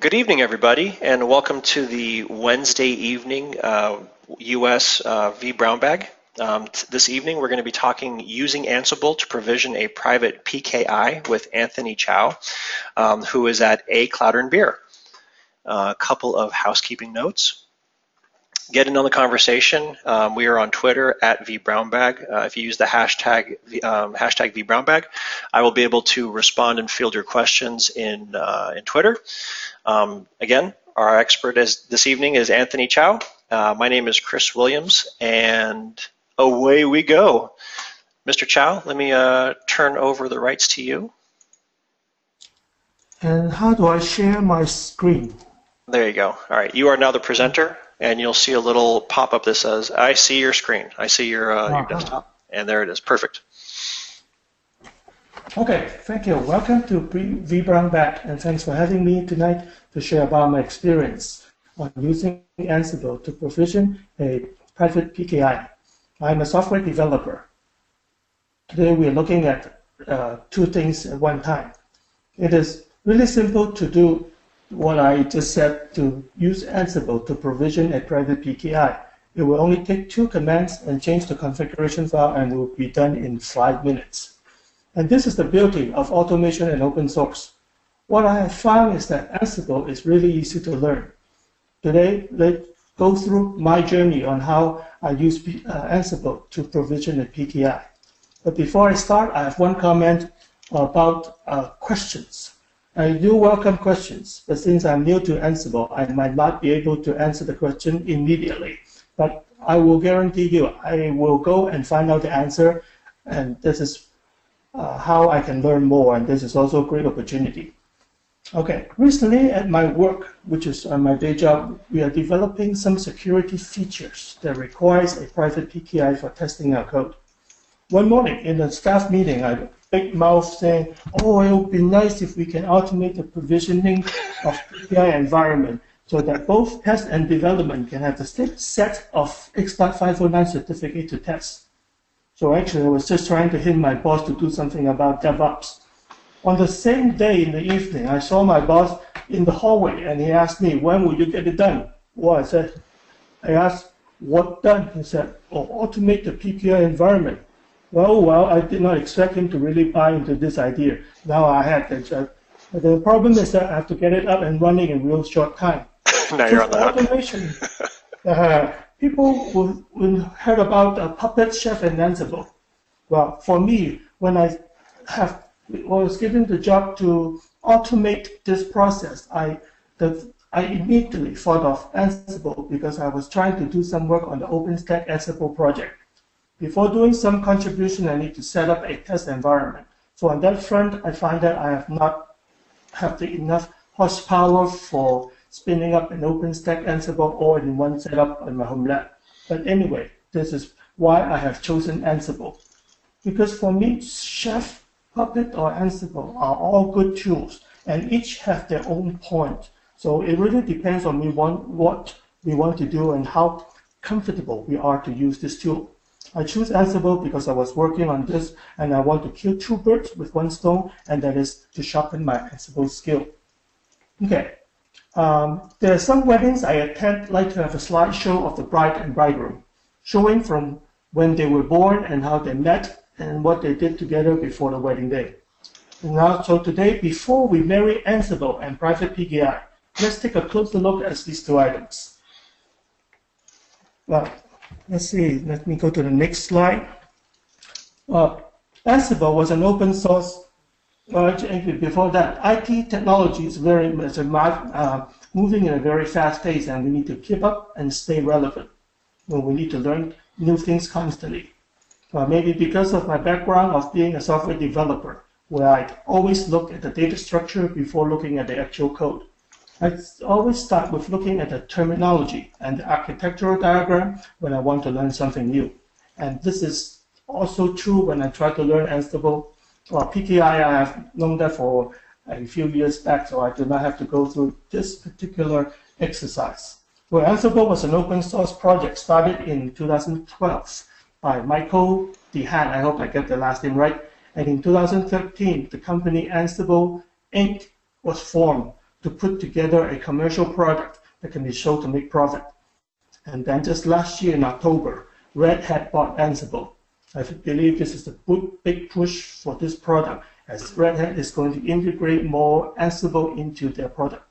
Good evening, everybody, and welcome to the Wednesday evening uh, US uh, vBrownBag. Um, this evening, we're going to be talking using Ansible to provision a private PKI with Anthony Chow, um, who is at A Clouder and Beer. Uh, a couple of housekeeping notes get in on the conversation. Um, we are on Twitter at vbrownbag. Uh, if you use the hashtag um, hashtag vbrownbag, I will be able to respond and field your questions in uh, in Twitter. Um, again, our expert is, this evening is Anthony Chow. Uh, my name is Chris Williams, and away we go. Mr. Chow, let me uh, turn over the rights to you. And how do I share my screen? There you go. All right, you are now the presenter and you'll see a little pop-up that says, I see your screen. I see your, uh, your desktop. And there it is. Perfect. Okay, thank you. Welcome to vBrownBag, and thanks for having me tonight to share about my experience on using Ansible to provision a private PKI. I'm a software developer. Today we are looking at uh, two things at one time. It is really simple to do what I just said to use Ansible to provision a private PKI. It will only take two commands and change the configuration file and will be done in five minutes. And this is the beauty of automation and open source. What I have found is that Ansible is really easy to learn. Today, let's go through my journey on how I use uh, Ansible to provision a PKI. But before I start, I have one comment about uh, questions. I do welcome questions, but since I'm new to Ansible, I might not be able to answer the question immediately. But I will guarantee you, I will go and find out the answer, and this is uh, how I can learn more, and this is also a great opportunity. Okay, recently at my work, which is on my day job, we are developing some security features that requires a private PKI for testing our code. One morning in a staff meeting, I big mouth saying, oh, it would be nice if we can automate the provisioning of PKI environment so that both test and development can have the same set of XPath 509 certificate to test. So actually, I was just trying to hint my boss to do something about DevOps. On the same day in the evening, I saw my boss in the hallway and he asked me, when will you get it done? Well, I said, I asked, what done? He said, oh, automate the PKI environment. Well, well, I did not expect him to really buy into this idea. Now I had to. Uh, the problem is that I have to get it up and running in real short time. now you're on the automation. uh, people will, will heard about uh, Puppet, Chef, and Ansible. Well, for me, when I have was given the job to automate this process, I the, I immediately thought of Ansible because I was trying to do some work on the OpenStack Ansible project. Before doing some contribution, I need to set up a test environment. So on that front, I find that I have not have the enough horsepower for spinning up an OpenStack Ansible all in one setup in my home lab. But anyway, this is why I have chosen Ansible. Because for me, Chef, Puppet, or Ansible are all good tools, and each have their own point. So it really depends on me want, what we want to do and how comfortable we are to use this tool. I choose Ansible because I was working on this and I want to kill two birds with one stone, and that is to sharpen my Ansible skill. Okay, um, there are some weddings I attend like to have a slideshow of the bride and bridegroom, showing from when they were born and how they met and what they did together before the wedding day. Now, so today, before we marry Ansible and private PKI, let's take a closer look at these two items. Well, let's see, let me go to the next slide. Uh, Ansible was an open source, uh, before that, IT technology is very uh, moving in a very fast pace and we need to keep up and stay relevant. Well, we need to learn new things constantly. Uh, maybe because of my background of being a software developer, where I always look at the data structure before looking at the actual code. I always start with looking at the terminology and the architectural diagram when I want to learn something new. And this is also true when I try to learn Ansible or PKI. I have known that for a few years back, so I do not have to go through this particular exercise. Well, Ansible was an open source project started in 2012 by Michael DeHaan. I hope I get the last name right. And in 2013, the company Ansible Inc. was formed to put together a commercial product that can be sold to make profit. And then just last year in October, Red Hat bought Ansible. I believe this is a big push for this product as Red Hat is going to integrate more Ansible into their product.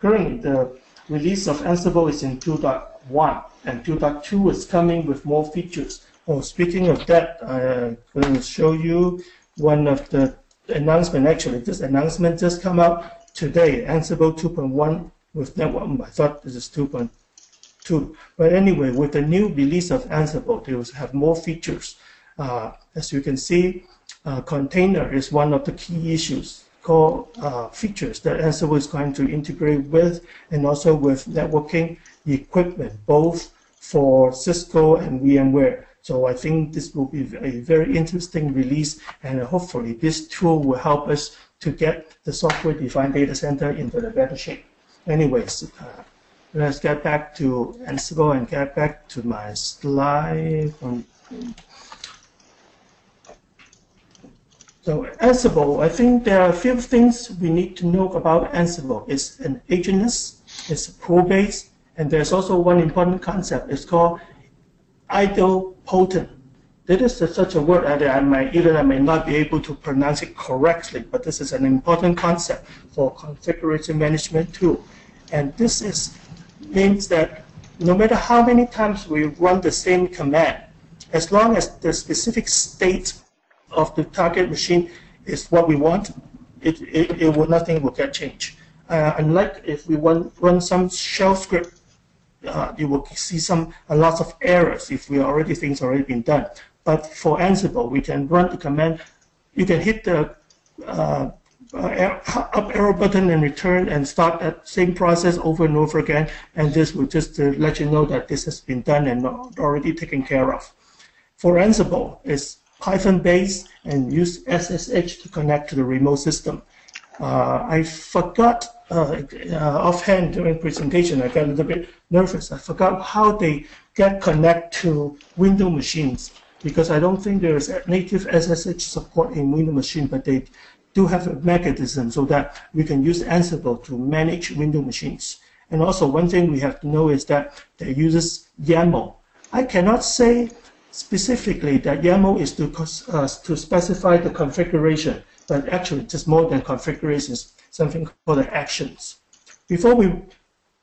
Currently, the release of Ansible is in 2.1 and 2.2 is coming with more features. Oh, speaking of that, I'm going to show you one of the announcement. Actually, this announcement just come out today. Ansible 2.1 with network. I thought this is 2.2. But anyway, with the new release of Ansible, they will have more features. Uh, as you can see, uh, container is one of the key issues core uh, features that Ansible is going to integrate with and also with networking equipment, both for Cisco and VMware. So I think this will be a very interesting release, and hopefully this tool will help us to get the software-defined data center into the better shape. Anyways, uh, let's get back to Ansible and get back to my slide. So Ansible, I think there are a few things we need to know about Ansible. It's an agentless, it's pool-based, and there's also one important concept. It's called idempotent. This is such a word that I might, even I may not be able to pronounce it correctly, but this is an important concept for configuration management tool. And this is means that no matter how many times we run the same command, as long as the specific state of the target machine is what we want, it, it, it will, nothing will get changed. Uh, unlike if we run, run some shell script uh, you will see some a lot of errors if we already things already been done. But for Ansible, we can run the command. You can hit the uh, up arrow button and return and start that same process over and over again. And this will just uh, let you know that this has been done and already taken care of. For Ansible, it's Python based and use SSH to connect to the remote system. Uh, I forgot uh, uh, offhand during presentation, I got a little bit nervous. I forgot how they get connect to Windows machines because I don't think there's native SSH support in Windows machine, but they do have a mechanism so that we can use Ansible to manage Windows machines. And also one thing we have to know is that they uses YAML. I cannot say specifically that YAML is to, uh, to specify the configuration, but actually just more than configurations something called actions. Before we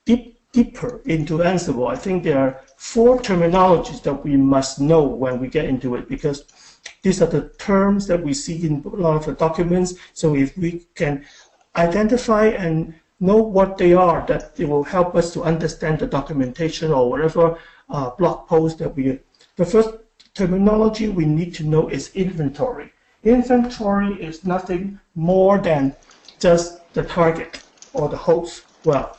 deep, deeper into Ansible, I think there are four terminologies that we must know when we get into it because these are the terms that we see in a lot of the documents. So if we can identify and know what they are, that it will help us to understand the documentation or whatever uh, blog post that we. The first terminology we need to know is inventory. Inventory is nothing more than just the target or the host. Well,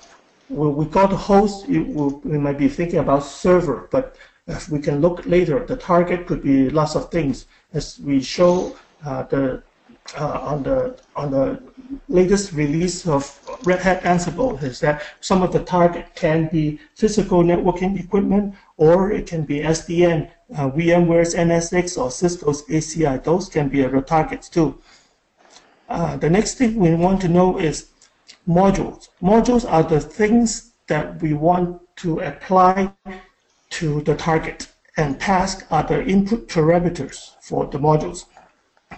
when we call the host, will, we might be thinking about server, but as we can look later, the target could be lots of things. As we show uh, the uh, on the on the latest release of Red Hat Ansible is that some of the target can be physical networking equipment, or it can be SDN, uh, VMware's NSX, or Cisco's ACI. Those can be the targets too. Uh, the next thing we want to know is modules. Modules are the things that we want to apply to the target, and tasks are the input parameters for the modules.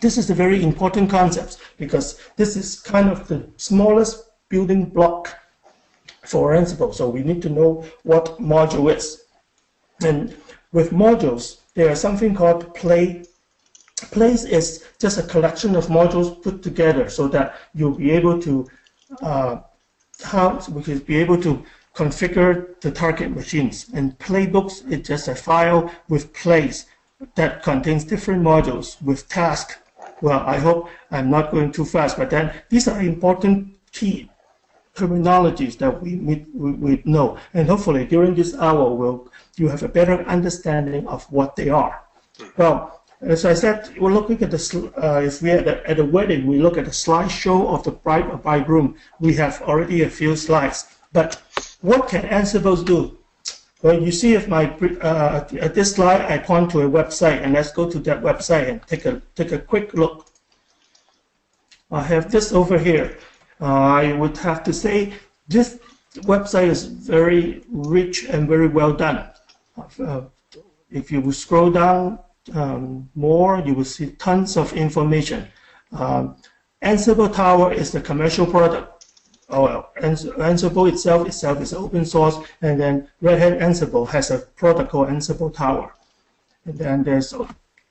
This is a very important concept because this is kind of the smallest building block for Ansible. So we need to know what module is. And with modules, there is something called play Place is just a collection of modules put together so that you'll be able to uh, how we can be able to configure the target machines. And playbooks is just a file with plays that contains different modules with tasks. Well, I hope I'm not going too fast, but then these are important key terminologies that we, we, we know. And hopefully during this hour, we'll, you have a better understanding of what they are. Well, as I said, we're looking at the, uh, if we at a, at a wedding, we look at the slideshow of the bride or bridegroom. We have already a few slides. But what can Ansible do? Well, you see if my, uh, at this slide, I point to a website, and let's go to that website and take a, take a quick look. I have this over here. Uh, I would have to say this website is very rich and very well done. Uh, if you scroll down um, more, you will see tons of information. Um, Ansible Tower is the commercial product. Oh, well, Ansible itself itself is open source, and then Red Hat Ansible has a product called Ansible Tower. And then there's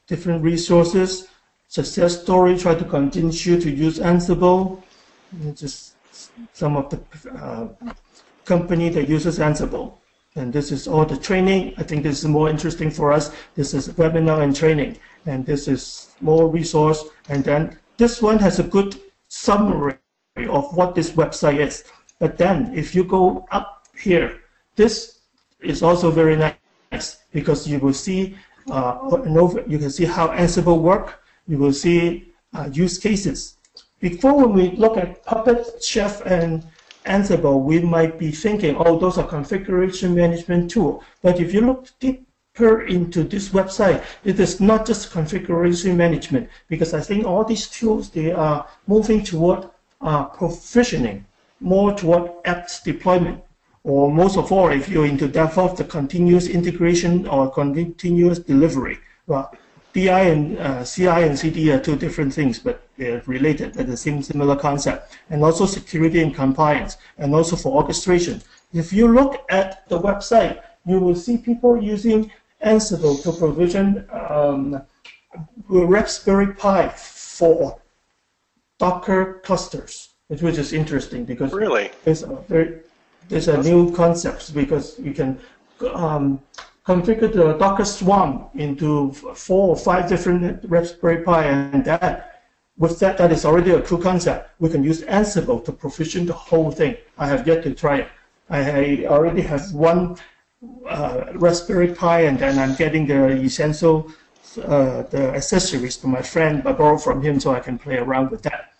different resources, success story, try to convince you to use Ansible, just some of the uh, company that uses Ansible. And this is all the training. I think this is more interesting for us. This is webinar and training. And this is more resource. And then this one has a good summary of what this website is. But then if you go up here, this is also very nice because you will see uh, you can see how Ansible work. You will see uh, use cases. Before when we look at Puppet, Chef, and Ansible, we might be thinking, oh, those are configuration management tool. But if you look deeper into this website, it is not just configuration management, because I think all these tools, they are moving toward uh, provisioning, more toward apps deployment. Or most of all, if you're into DevOps, the continuous integration or continuous delivery. Well, DI and uh, CI and CD are two different things, but they're related, they're the same similar concept. And also security and compliance, and also for orchestration. If you look at the website, you will see people using Ansible to provision um, Raspberry Pi for Docker clusters, which is interesting because really? it's a very, there's a new concept because you can um, configure the Docker Swarm into four or five different Raspberry Pi, and that with that, that is already a true concept. We can use Ansible to provision the whole thing. I have yet to try it. I already have one uh, Raspberry Pi, and then I'm getting the essential uh, the accessories to my friend, I borrow from him so I can play around with that.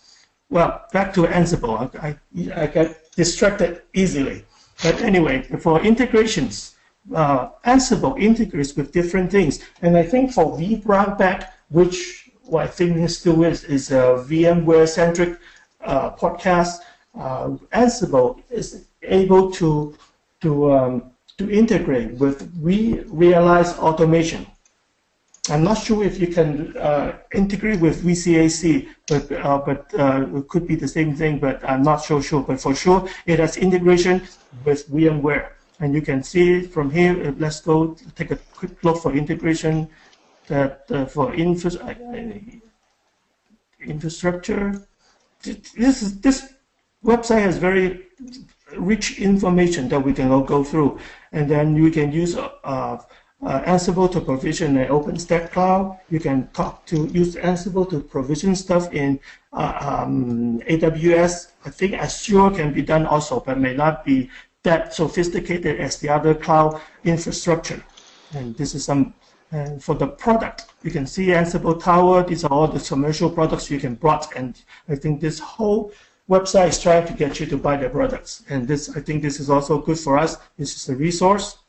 Well, back to Ansible. I, I, I get distracted easily. But anyway, for integrations, uh, Ansible integrates with different things. And I think for vBrownBag, which I think still is, is a VMware-centric uh, podcast, uh, Ansible is able to to um, to integrate with vRealize Automation. I'm not sure if you can uh, integrate with VCAC, but uh, but uh, it could be the same thing. But I'm not so sure. But for sure, it has integration with VMware. And you can see from here, uh, let's go take a quick look for integration that uh, for infra infrastructure. This is, this website has very rich information that we can all go through. And then you can use uh, uh, Ansible to provision an OpenStack cloud. You can talk to use Ansible to provision stuff in uh, um, AWS. I think Azure can be done also, but may not be that sophisticated as the other cloud infrastructure. And this is some, and for the product, you can see Ansible Tower, these are all the commercial products you can brought. And I think this whole website is trying to get you to buy their products. And this, I think this is also good for us. This is a resource.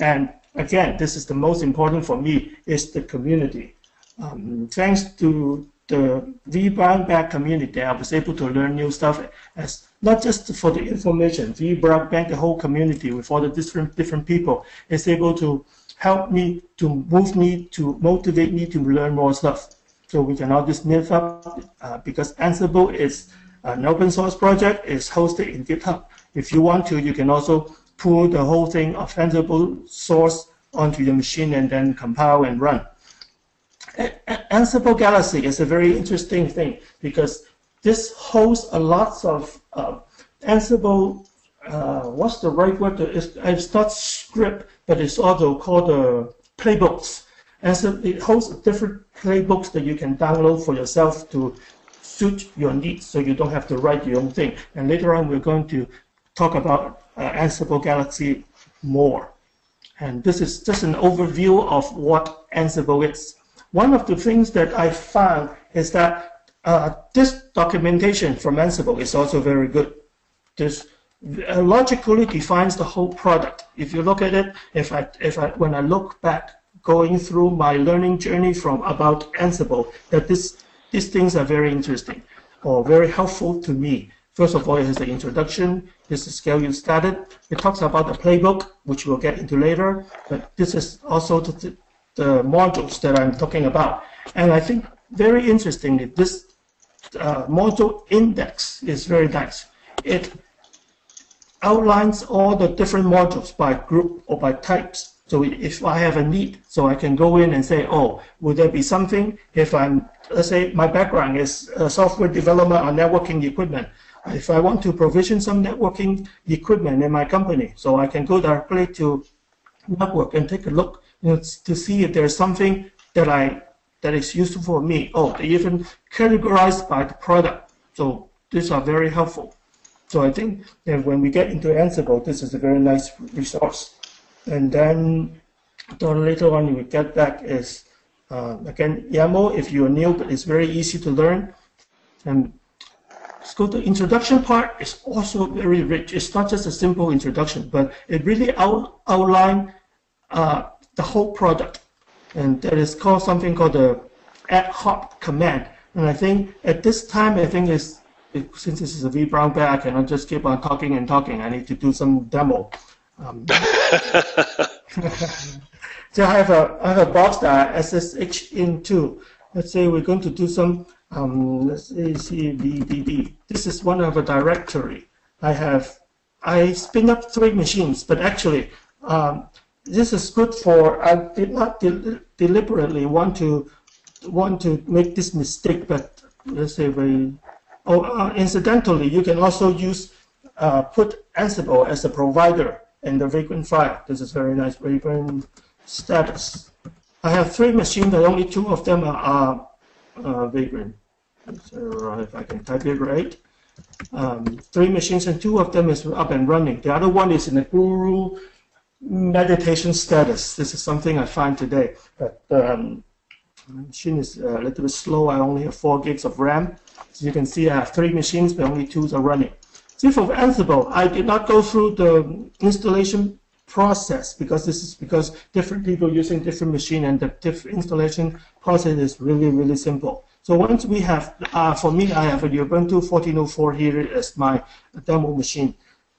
And again, this is the most important for me, is the community. Um, thanks to the V vBrownBag community, I was able to learn new stuff as not just for the information. V vBrownBag, the whole community with all the different different people, is able to help me to move me to motivate me to learn more stuff. So we can all just live up uh, because Ansible is an open source project. It's hosted in GitHub. If you want to, you can also pull the whole thing of Ansible source onto your machine and then compile and run. Ansible Galaxy is a very interesting thing because this hosts a lot of uh, Ansible, uh, what's the right word? It's, it's not script, but it's also called uh, playbooks. And so it hosts different playbooks that you can download for yourself to suit your needs so you don't have to write your own thing. And later on, we're going to talk about uh, Ansible Galaxy more. And this is just an overview of what Ansible is. One of the things that I found is that uh, this documentation from Ansible is also very good. This uh, logically defines the whole product. If you look at it, if I, if I, when I look back, going through my learning journey from about Ansible, that this, these things are very interesting or very helpful to me First of all, it has the introduction. This is scale you started. It talks about the playbook, which we'll get into later. But this is also the, the modules that I'm talking about. And I think very interestingly, this uh, module index is very nice. It outlines all the different modules by group or by types. So if I have a need, so I can go in and say, oh, would there be something if I'm, let's say my background is uh, software development or networking equipment. If I want to provision some networking equipment in my company, so I can go directly to network and take a look you know, to see if there's something that I that is useful for me. Oh, they even categorized by the product. So these are very helpful. So I think that when we get into Ansible, this is a very nice resource. And then the later one we get back is, uh, again, YAML, if you're new, but it's very easy to learn. And go to introduction part is also very rich. It's not just a simple introduction, but it really out, outline uh, the whole product. And that is called something called the ad hoc command. And I think at this time, I think it's since this is a V Brown bag, I cannot just keep on talking and talking. I need to do some demo. Um, so I have a I have a box that I SSH into. Let's say we're going to do some um, let's say CVDD. This is one of a directory. I have I spin up three machines, but actually um, this is good for I did not de deliberately want to want to make this mistake, but let's say we Oh, uh, incidentally, you can also use uh, put Ansible as a provider in the Vagrant file. This is very nice, Vagrant status. I have three machines, but only two of them are uh, Vagrant. So if I can type it right. Um, three machines and two of them is up and running. The other one is in the Guru meditation status. This is something I find today. But um, machine is a little bit slow. I only have four gigs of RAM. So you can see I have three machines, but only two are running. See for Ansible, I did not go through the installation process because this is because different people using different machine and the different installation process is really, really simple. So once we have, uh, for me, I have a Ubuntu 14.04 here as my demo machine.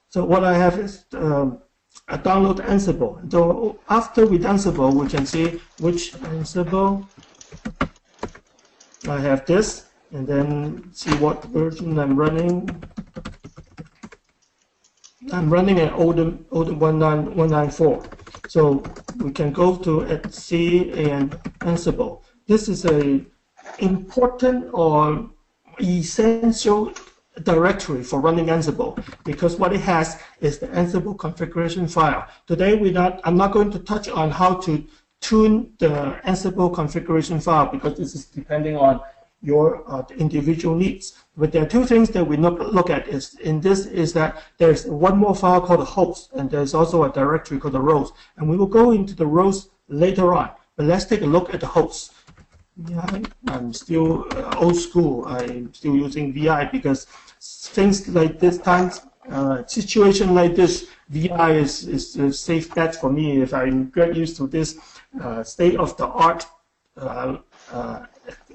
So what I have is um, I download Ansible. So after with Ansible, we can see which Ansible I have this and then see what version I'm running. I'm running an Odin, Odin 194. So we can go to etc and Ansible. This is a important or essential directory for running Ansible because what it has is the Ansible configuration file. Today we not I'm not going to touch on how to tune the Ansible configuration file because this is depending on your uh, individual needs. But there are two things that we look, at is in this is that there's one more file called the host, and there's also a directory called the roles. And we will go into the roles later on. But let's take a look at the host. Yeah, I'm still uh, old school. I'm still using VI because things like this times, uh, situation like this, VI is, is a safe bet for me if I get used to this uh, state of the art uh, uh,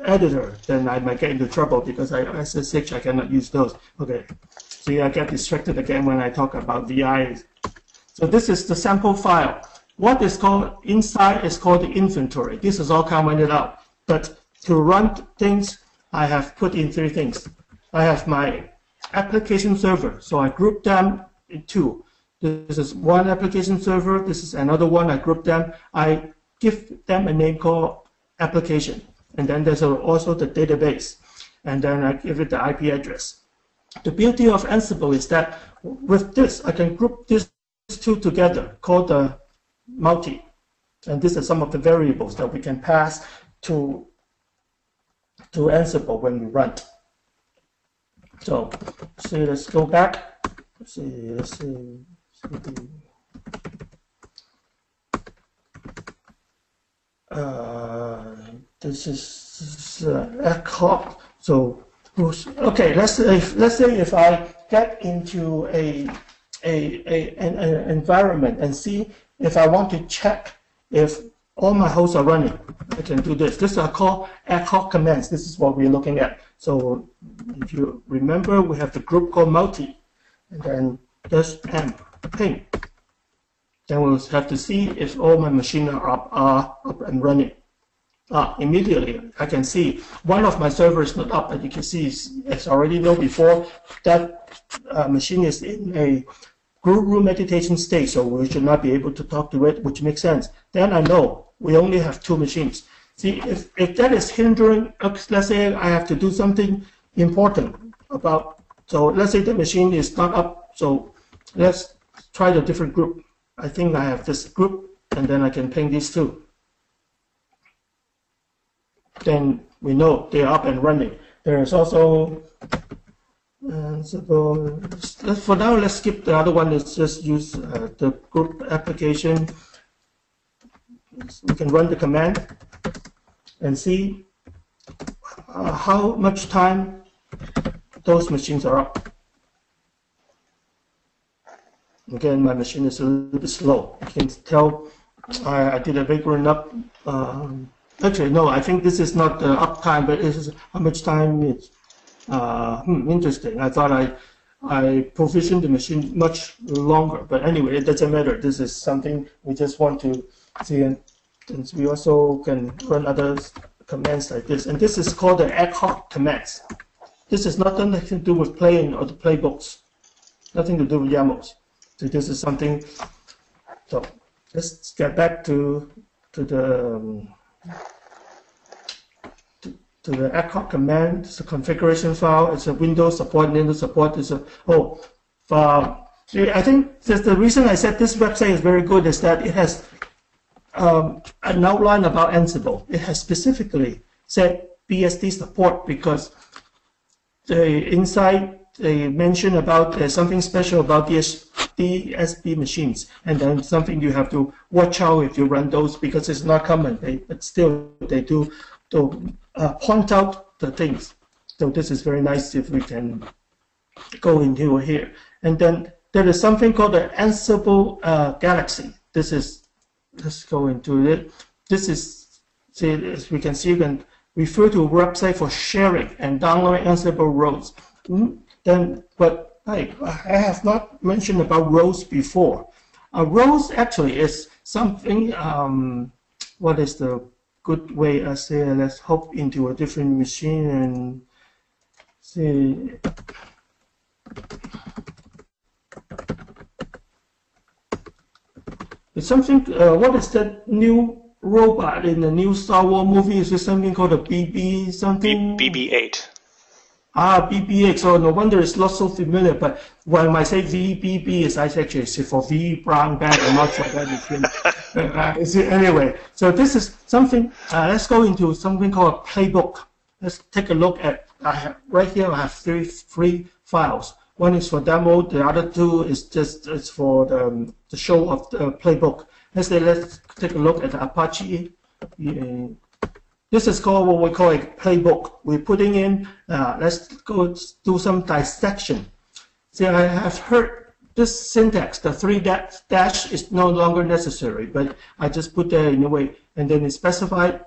editor, then I might get into trouble because I SSH, I cannot use those. Okay, see, I get distracted again when I talk about VI. So this is the sample file. What is called inside is called the inventory. This is all commented out. But to run things, I have put in three things. I have my application server, so I group them in two. This is one application server. This is another one. I group them. I give them a name called application. And then there's also the database. And then I give it the IP address. The beauty of Ansible is that with this, I can group these two together called the multi. And these are some of the variables that we can pass to, to Ansible when we run. So, see, let's go back. Let's see, let's see. Let's see. Uh, this is uh, ad hoc. So, okay, let's say if, let's say if I get into a, a, a an, an environment and see if I want to check if all my hosts are running, I can do this. This are called ad hoc commands. This is what we're looking at. So if you remember, we have the group called multi, and then dash m ping. Then we'll have to see if all my machines are up, are up and running. Ah, immediately I can see one of my servers is not up, and you can see as already know before that uh, machine is in a guru meditation state, so we should not be able to talk to it, which makes sense. Then I know we only have two machines. See, if, if that is hindering, let's say I have to do something important about, so let's say the machine is not up, so let's try the different group. I think I have this group, and then I can ping these two then we know they're up and running. There is also, uh, so for now, let's skip the other one. Let's just use uh, the group application. We can run the command and see uh, how much time those machines are up. Again, my machine is a little bit slow. You can tell I, I did a big run up um, Actually, no, I think this is not the uptime, but this is how much time it's uh, hmm, interesting. I thought I I provisioned the machine much longer, but anyway, it doesn't matter. This is something we just want to see, and, and we also can run other commands like this. And this is called the ad hoc commands. This is nothing to do with playing or the playbooks, nothing to do with YAMLs. So this is something. So let's get back to to the. Um, to, the ad hoc command, it's a configuration file, it's a Windows support, Linux support, it's a, oh, uh, I think the reason I said this website is very good is that it has um, an outline about Ansible. It has specifically said BSD support because the inside they mention about there's something special about DS, DSP machines, and then something you have to watch out if you run those because it's not common. They, but still, they do to uh, point out the things. So this is very nice if we can go into here. And then there is something called the Ansible uh, Galaxy. This is let's go into it. This is see as we can see you can refer to a website for sharing and downloading Ansible roles. Mm, then, but I, I have not mentioned about roles before. Uh, roles actually is something, um, what is the good way I say, let's hop into a different machine and see. It's something, uh, what is that new robot in the new Star Wars movie? Is it something called a BB something? BB-8. Ah, BBX. Oh, no wonder it's not so familiar. But when I say VBB, it's actually for V brown bag and not for that. uh, anyway, so this is something. Uh, let's go into something called a playbook. Let's take a look at. I have, right here. I have three three files. One is for demo. The other two is just it's for the, um, the show of the playbook. Let's say let's take a look at Apache. Uh, this is called what we call a playbook. We're putting in, uh, let's go do some dissection. See, I have heard this syntax, the three dash, dash is no longer necessary, but I just put that in a way, and then it specified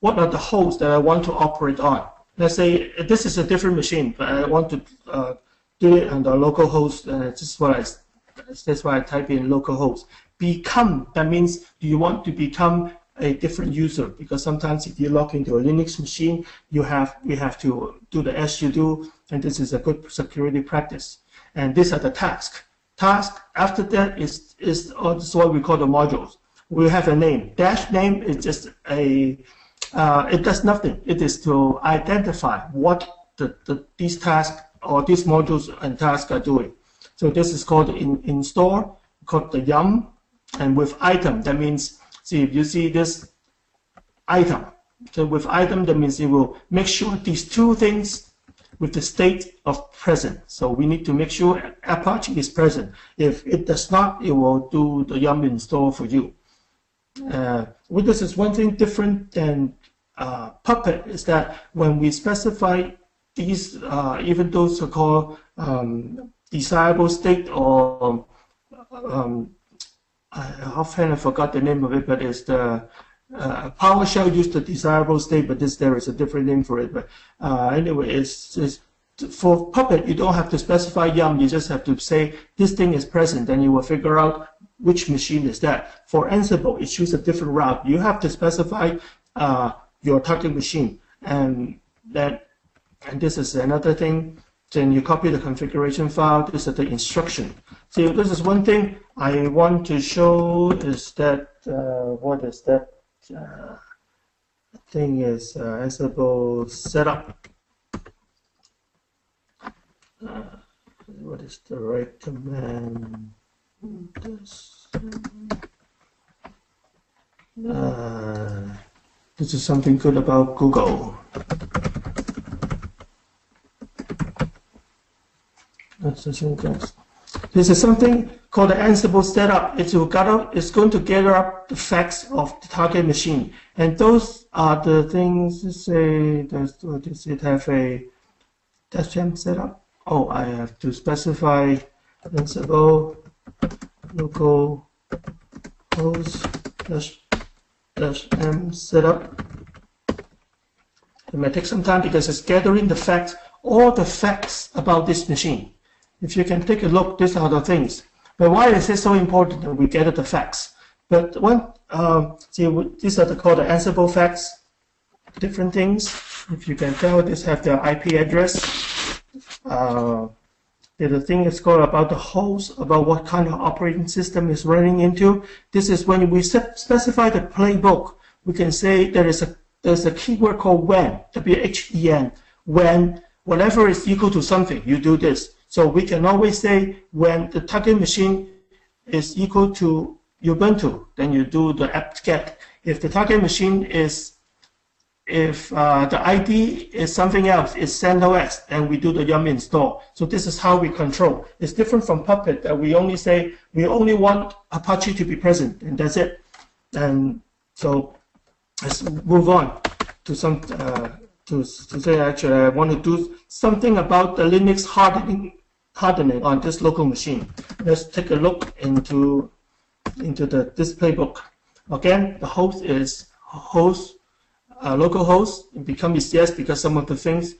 what are the hosts that I want to operate on. Let's say this is a different machine, but I want to uh, do it on the local host. Uh, this is that's why I type in localhost. Become, that means do you want to become a different user because sometimes if you log into a Linux machine, you have we have to do the sudo, and this is a good security practice. And these are the tasks. Task after that is is, is what we call the modules. We have a name. Dash name is just a uh, it does nothing. It is to identify what the, the these tasks or these modules and tasks are doing. So this is called in install, called the yum, and with item that means See, if you see this item, so with item, that means it will make sure these two things with the state of present. So we need to make sure Apache is present. If it does not, it will do the yum install for you. Uh, well, this is one thing different than uh, Puppet is that when we specify these, uh, even those are called um, desirable state or um, I I forgot the name of it, but it's the uh, PowerShell used the desirable state, but this there is a different name for it. But uh, anyway, it's, it's for Puppet, you don't have to specify yum. You just have to say this thing is present, and you will figure out which machine is that. For Ansible, it chooses a different route. You have to specify uh, your target machine, and that and this is another thing. Then you copy the configuration file. This is the instruction. See, this is one thing I want to show is that uh, what is that uh, thing is uh, Ansible setup. Uh, what is the right command? Uh, this is something good about Google. The. This is something called the Ansible setup. It's, gather, it's going to gather up the facts of the target machine. And those are the things, say, does, it have a dash m setup? Oh, I have to specify Ansible local host dash, dash m setup. It may take some time because it's gathering the facts, all the facts about this machine. If you can take a look, these are the things. But why is it so important that we gather the facts? But one, um, see, these are the, called the Ansible facts, different things. If you can tell, these have their IP address. Uh, the thing is called about the host, about what kind of operating system is running into. This is when we specify the playbook. We can say there is a there's a keyword called when, W-H-E-N, when whatever is equal to something, you do this. So we can always say when the target machine is equal to Ubuntu, then you do the apt-get. If the target machine is, if uh, the ID is something else, it's CentOS, then we do the yum install. So this is how we control. It's different from Puppet that we only say we only want Apache to be present, and that's it. And so let's move on to some uh, to, to say actually I want to do something about the Linux hardening hardening on this local machine. Let's take a look into into the this playbook. Again, the host is host uh, local host. It becomes yes because some of the things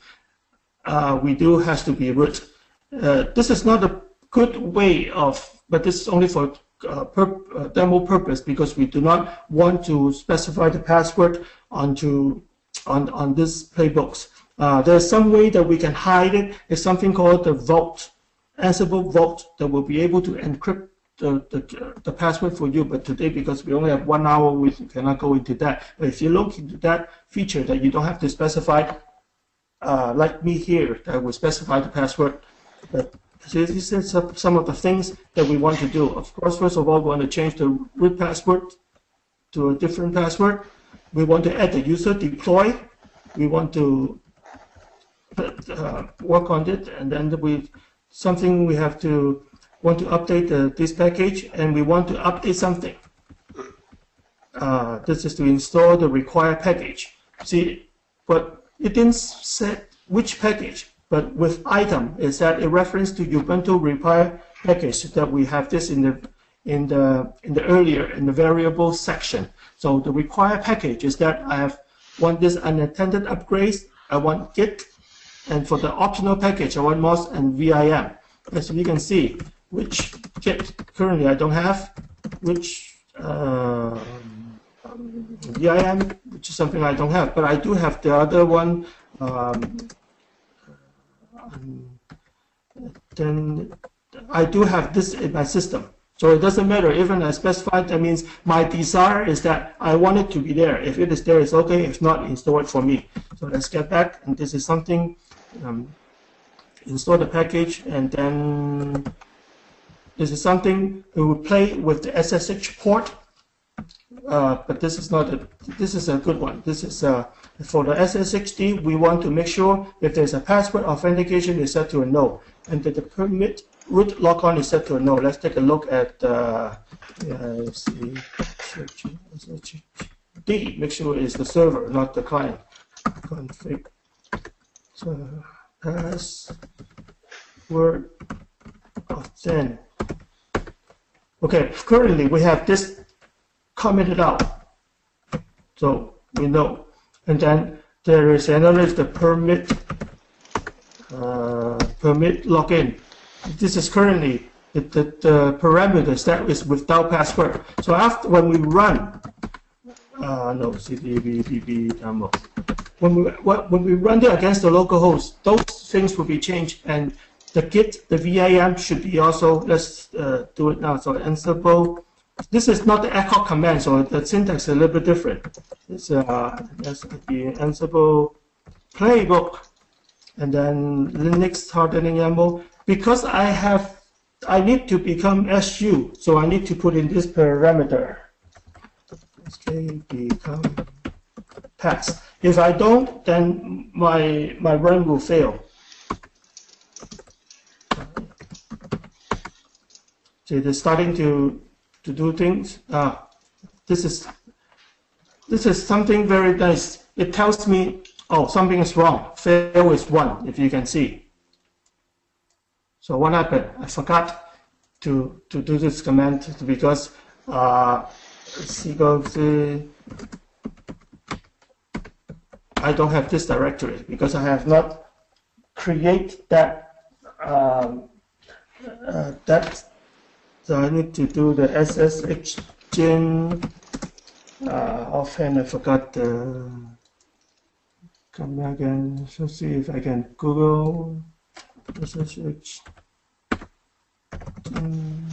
uh, we do has to be root. Uh, this is not a good way of, but this is only for uh, uh, demo purpose because we do not want to specify the password onto on on this playbooks. Uh, there's some way that we can hide it. It's something called the vault, Ansible vault that will be able to encrypt the, the, the password for you. But today, because we only have one hour, we cannot go into that. But if you look into that feature that you don't have to specify, uh, like me here, that will specify the password. But so this is some of the things that we want to do. Of course, first of all, we want to change the root password to a different password. We want to add the user deploy. We want to uh, work on it, and then we something we have to want to update the, this package, and we want to update something. Uh, this is to install the required package. See, but it didn't set which package, but with item is that a reference to Ubuntu required package that we have this in the in the in the earlier in the variable section. So the required package is that I have want this unattended upgrades, I want Git, and for the optional package, I want mosh and VIM. As you can see, which Git currently I don't have, which uh, VIM, which is something I don't have, but I do have the other one. Um, then I do have this in my system. So it doesn't matter, even I specified, that means my desire is that I want it to be there. If it is there, it's okay. If not, install it for me. So let's get back, and this is something, um, install the package, and then this is something we will play with the SSH port. Uh, but this is not a, this is a good one. This is uh, for the SSHD, we want to make sure if there's a password authentication is set to a no, and that the permit root login is set to a no. Let's take a look at uh, see, D. Make sure it's the server, not the client. Config. So password authent. Okay, currently we have this commented out. So we know. And then there is another the permit uh, permit login. This is currently the, the, the parameters that is without password. So after when we run, uh, no, cdb demo. When we when we run it against the local host, those things will be changed, and the Git, the VIM should be also. Let's uh, do it now. So Ansible. This is not the echo command, so the syntax is a little bit different. It's uh, the Ansible playbook, and then Linux hardening YAML. Because I have, I need to become SU, so I need to put in this parameter. Okay, become pass. If I don't, then my my run will fail. So it is starting to to do things. Ah, this is this is something very nice. It tells me, oh, something is wrong. Fail is one, if you can see. So what happened? I forgot to to do this command because uh, SQL I don't have this directory because I have not create that um, uh, that so I need to do the SSH gen uh, offhand. I forgot the come back and let's see if I can Google SSH gen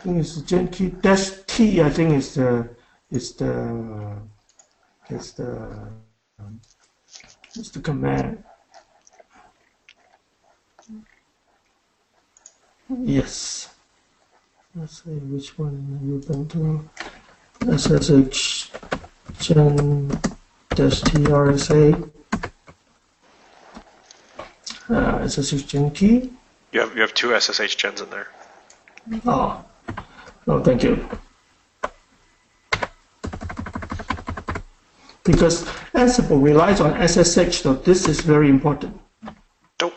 I think it's gen key dash T I think is the is the is the is the command. Yes. Let's see which one you can to SSH gen dash trsa uh, SSH gen key. You have, you have two SSH gens in there. Oh, oh, thank you. Because Ansible relies on SSH, so this is very important. Nope.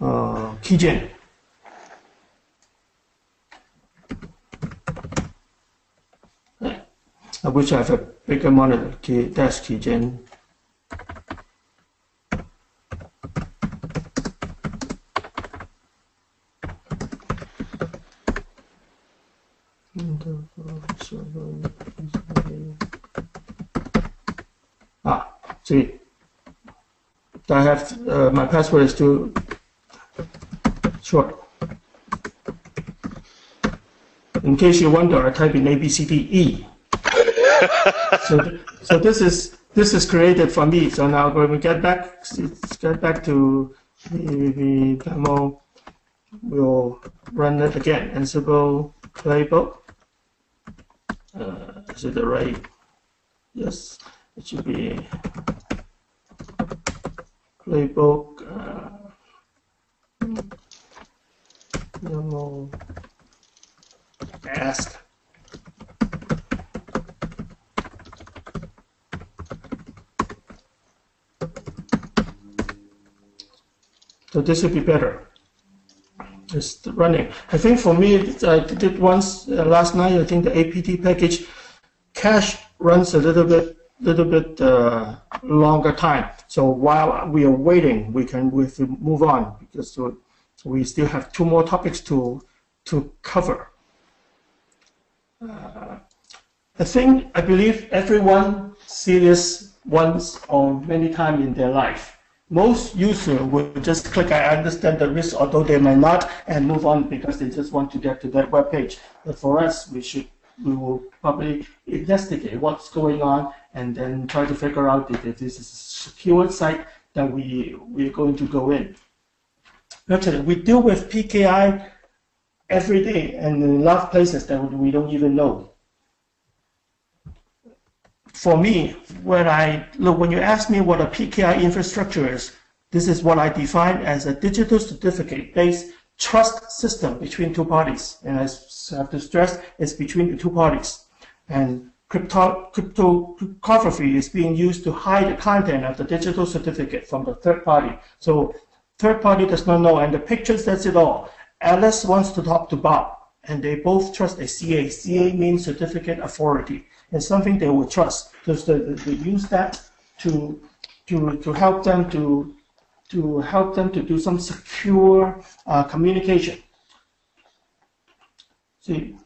Uh, keygen. I wish I have a bigger monitor. Key, that's keygen. Ah, see. I have uh, my password is too short. In case you wonder, I type in ABCDE. so, th- so this is this is created for me. So now when we get back, get back to the, the demo, we'll run it again. Ansible playbook. Uh, is it the right? Yes, it should be playbook. Uh, YAML ask. So this would be better. Just running. I think for me, I did it once uh, last night. I think the apt package cache runs a little bit, little bit uh, longer time. So while we are waiting, we can we can move on because so we still have two more topics to to cover. Uh, I think I believe everyone see this once or many times in their life. Most users will just click I understand the risk, although they might not, and move on because they just want to get to that web page. But for us, we should we will probably investigate what's going on and then try to figure out if this is a secure site that we we're going to go in. Actually, we deal with PKI every day and in a lot of places that we don't even know. For me, when I look, when you ask me what a PKI infrastructure is, this is what I define as a digital certificate-based trust system between two parties. And I have to stress, it's between the two parties. And crypto, cryptography is being used to hide the content of the digital certificate from the third party. So third party does not know, and the picture says it all. Alice wants to talk to Bob, and they both trust a CA. CA means certificate authority, and something they will trust. Because they, they use that to to to help them to to help them to do some secure uh, communication. See,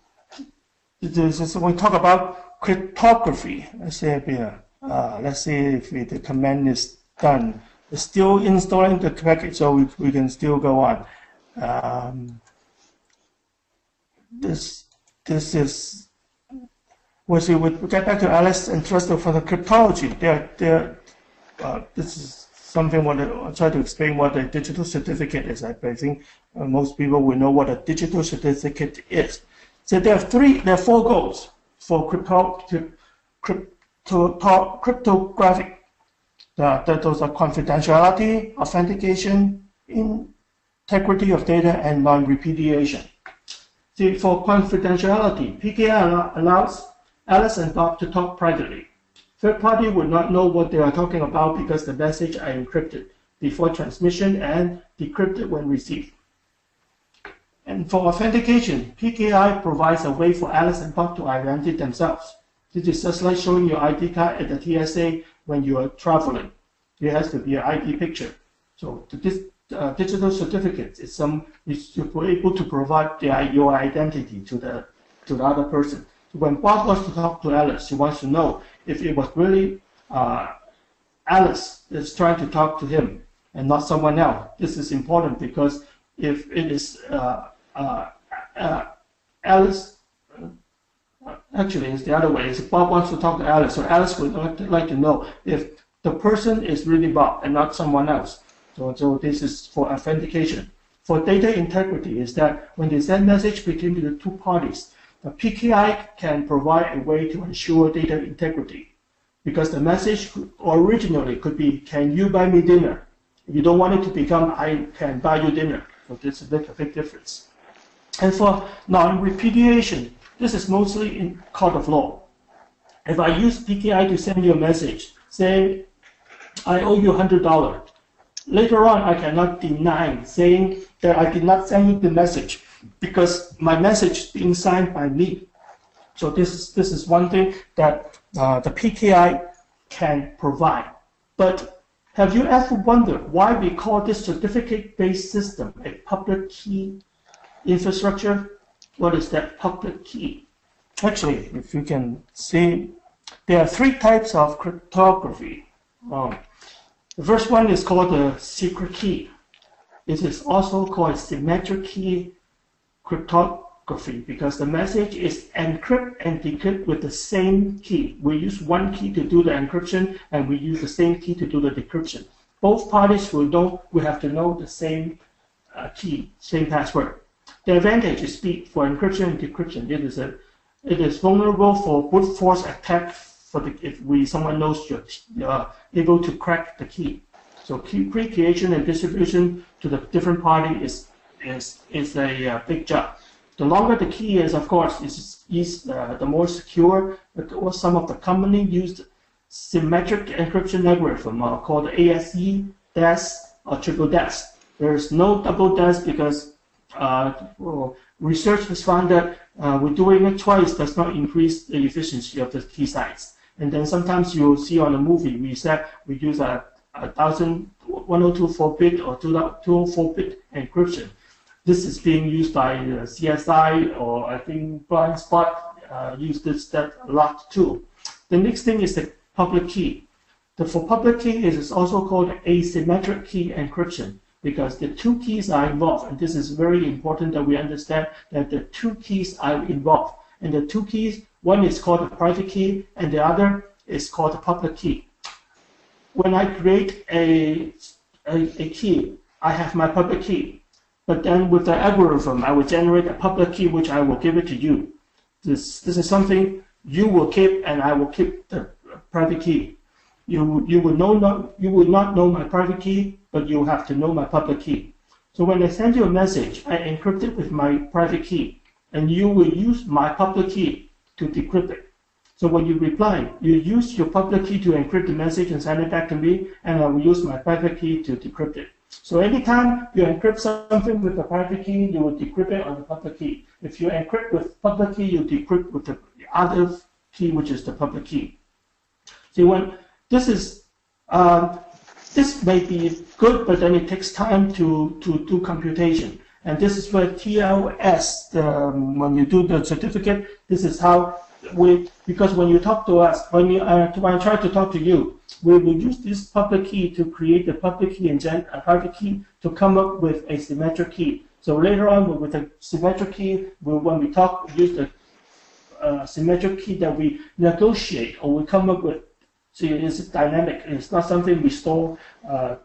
this is when we talk about cryptography. Let's say here, uh, let's see if the command is done. It's still installing the package, so we, we can still go on. Um, this this is we see we get back to Alice and trust for the cryptology. There, there. Uh, this is something what I- I'll try to explain what a digital certificate is. I I think uh, most people will know what a digital certificate is. So there are three, there are four goals for crypto, to- crypto, cryptographic. Uh, those are confidentiality, authentication, integrity of data, and non-repudiation. See, for confidentiality, PKI allows Alice and Bob to talk privately. Third party would not know what they are talking about because the message are encrypted before transmission and decrypted when received. And for authentication, PKI provides a way for Alice and Bob to identify themselves. This is just like showing your ID card at the TSA when you are traveling. There has to be an ID picture. So the uh, digital certificate is some is to be able to provide their, your identity to the to the other person. So when Bob wants to talk to Alice, he wants to know if it was really uh, Alice is trying to talk to him and not someone else. This is important because if it is uh, Alice, uh, actually it's the other way. It's Bob wants to talk to Alice, so Alice would like to, like to know if the person is really Bob and not someone else. So, so this is for authentication. For data integrity is that when they send message between the two parties, the PKI can provide a way to ensure data integrity because the message originally could be, can you buy me dinner? You don't want it to become, I can buy you dinner. So this is a big, a big difference. And for non-repudiation, this is mostly in court of law. If I use PKI to send you a message say, I owe you $100, later on I cannot deny saying that I did not send you the message because my message is being signed by me. So this is, this is one thing that uh, the PKI can provide. But have you ever wondered why we call this certificate-based system a public key infrastructure? What is that public key? Actually, if you can see, there are three types of cryptography. Um, the first one is called the secret key. It is also called symmetric key cryptography because the message is encrypt and decrypt with the same key. We use one key to do the encryption and we use the same key to do the decryption. Both parties will know we have to know the same uh, key, same password. The advantage is speed for encryption and decryption. It is a it is vulnerable for brute force attack for the, if we someone knows you're, you're able to crack the key. So key pre-creation and distribution to the different party is is is a uh, big job. The longer the key is, of course, is is uh, the more secure. Or some of the company used symmetric encryption algorithm uh, called ASE, DES, or triple DES. There is no double DES because uh, research has found that uh, we're doing it twice does not increase the efficiency of the key size. And then sometimes you'll see on a movie, we said we use a, a thousand, 1024 bit or 204 bit encryption. This is being used by uh, CSI or I think Blindspot uh, use this that a lot too. The next thing is the public key. The for public key is also called asymmetric key encryption because the two keys are involved, and this is very important that we understand that the two keys are involved. And the two keys, one is called the private key, and the other is called the public key. When I create a, a, a key, I have my public key. But then with the algorithm, I will generate a public key which I will give it to you. This, this is something you will keep, and I will keep the private key. You, you will know not, you will not know my private key, but you have to know my public key. So when I send you a message, I encrypt it with my private key, and you will use my public key to decrypt it. So when you reply, you use your public key to encrypt the message and send it back to me, and I will use my private key to decrypt it. So anytime you encrypt something with the private key, you will decrypt it on the public key. if you encrypt with public key, you decrypt with the other key, which is the public key. See, when this is um, this may be good, but then it takes time to, to do computation. And this is where TLS, um, when you do the certificate, this is how we, because when you talk to us, when you uh, when I try to talk to you, we will use this public key to create the public key and gen, a private key to come up with a symmetric key. So later on, with the symmetric key, we, when we talk, we use the uh, symmetric key that we negotiate or we come up with. So it's dynamic. It's not something we store uh,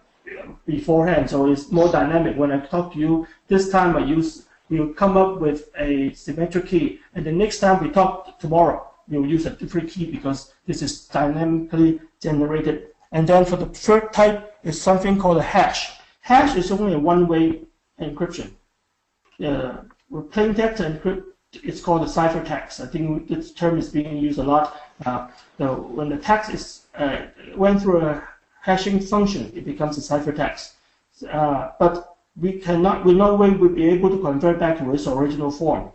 beforehand. So it's more dynamic. When I talk to you, this time I use we'll come up with a symmetric key, and the next time we talk tomorrow, we'll use a different key because this is dynamically generated. And then for the third type is something called a hash. Hash is only a one-way encryption. Uh, plain text encrypt, it's called a ciphertext. I think this term is being used a lot. Uh, so when the text is uh, went through a hashing function, it becomes a ciphertext. Uh, but we cannot, with no way we'll be able to convert back to its original form.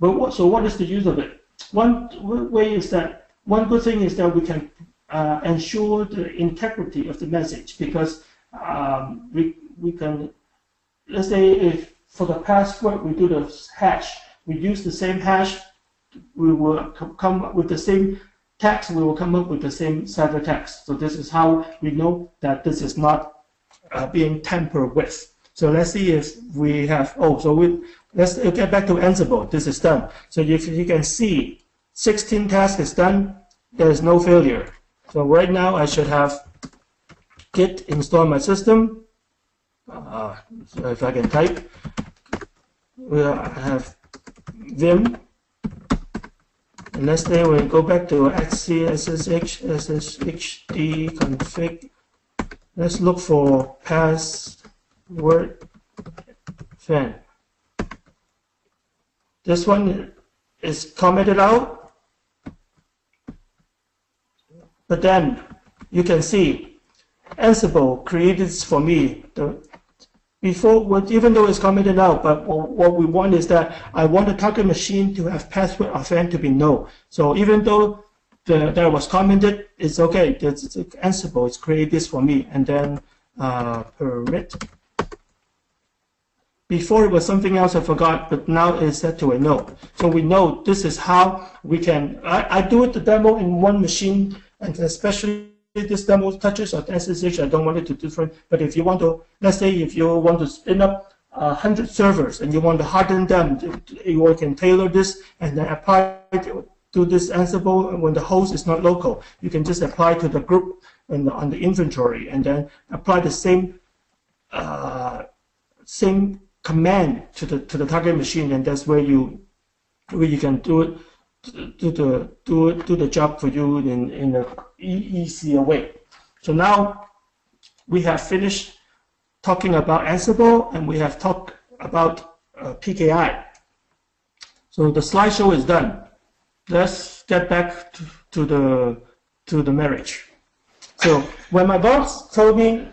But what, so what is the use of it? One way is that, one good thing is that we can uh, ensure the integrity of the message because um, we, we can, let's say if for the password we do the hash, we use the same hash, we will come up with the same text, we will come up with the same ciphertext. So this is how we know that this is not uh, being tampered with. So let's see if we have, oh, so we, let's get back to Ansible. This is done. So if you can see, 16 tasks is done. There is no failure. So right now I should have git install my system. Uh, so if I can type, we have vim. And let's say we go back to etc ssh sshd config. Let's look for pass word fan. This one is commented out, but then you can see Ansible created for me the before, even though it's commented out, but what we want is that I want the target machine to have password offend to be no. So even though the, that was commented, it's okay. It's, it's Ansible, it's create this for me, and then uh, permit before it was something else I forgot, but now it's set to a no. So we know this is how we can, I, I do it the demo in one machine, and especially this demo touches on SSH, I don't want it to different, but if you want to, let's say if you want to spin up uh, 100 servers and you want to harden them, you can tailor this and then apply it to this Ansible when the host is not local. You can just apply to the group and on the inventory and then apply the same uh, same command to the to the target machine, and that's where you where you can do it do the do it do the job for you in in a easier way. So now we have finished talking about Ansible, and we have talked about uh, PKI. So the slideshow is done. Let's get back to, to the to the marriage. So when my boss told me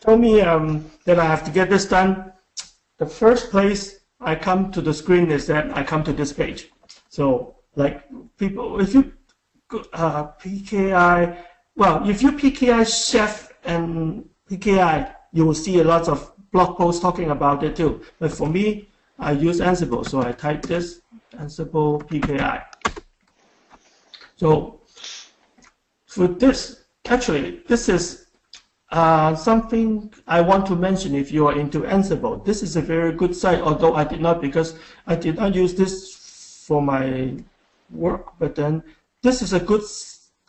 told me um, that I have to get this done the first place I come to the screen is that I come to this page. So like people, if you uh, PKI, well, if you PKI chef and PKI, you will see a lot of blog posts talking about it too. But for me, I use Ansible, so I type this Ansible PKI. So for this, actually, this is uh, something I want to mention if you are into Ansible. This is a very good site, although I did not because I did not use this for my work. But then this is a good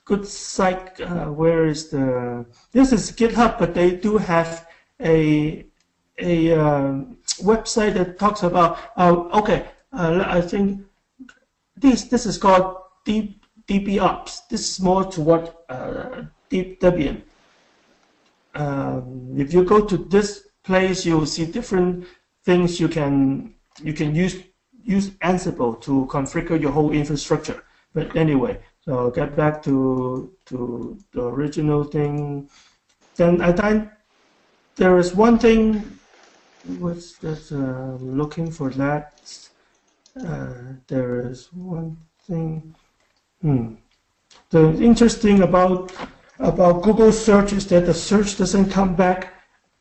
good site. Uh, where is the? This is GitHub, but they do have a a um, website that talks about. Uh, okay, uh, I think this this is called Deep DebOps. This is more toward uh, Deep Debian um, if you go to this place, you'll see different things you can you can use use Ansible to configure your whole infrastructure. But anyway, so get back to to the original thing. Then I think there is one thing. What's that? Uh, looking for that. uh, there is one thing. Hmm. The interesting about about Google search is that the search doesn't come back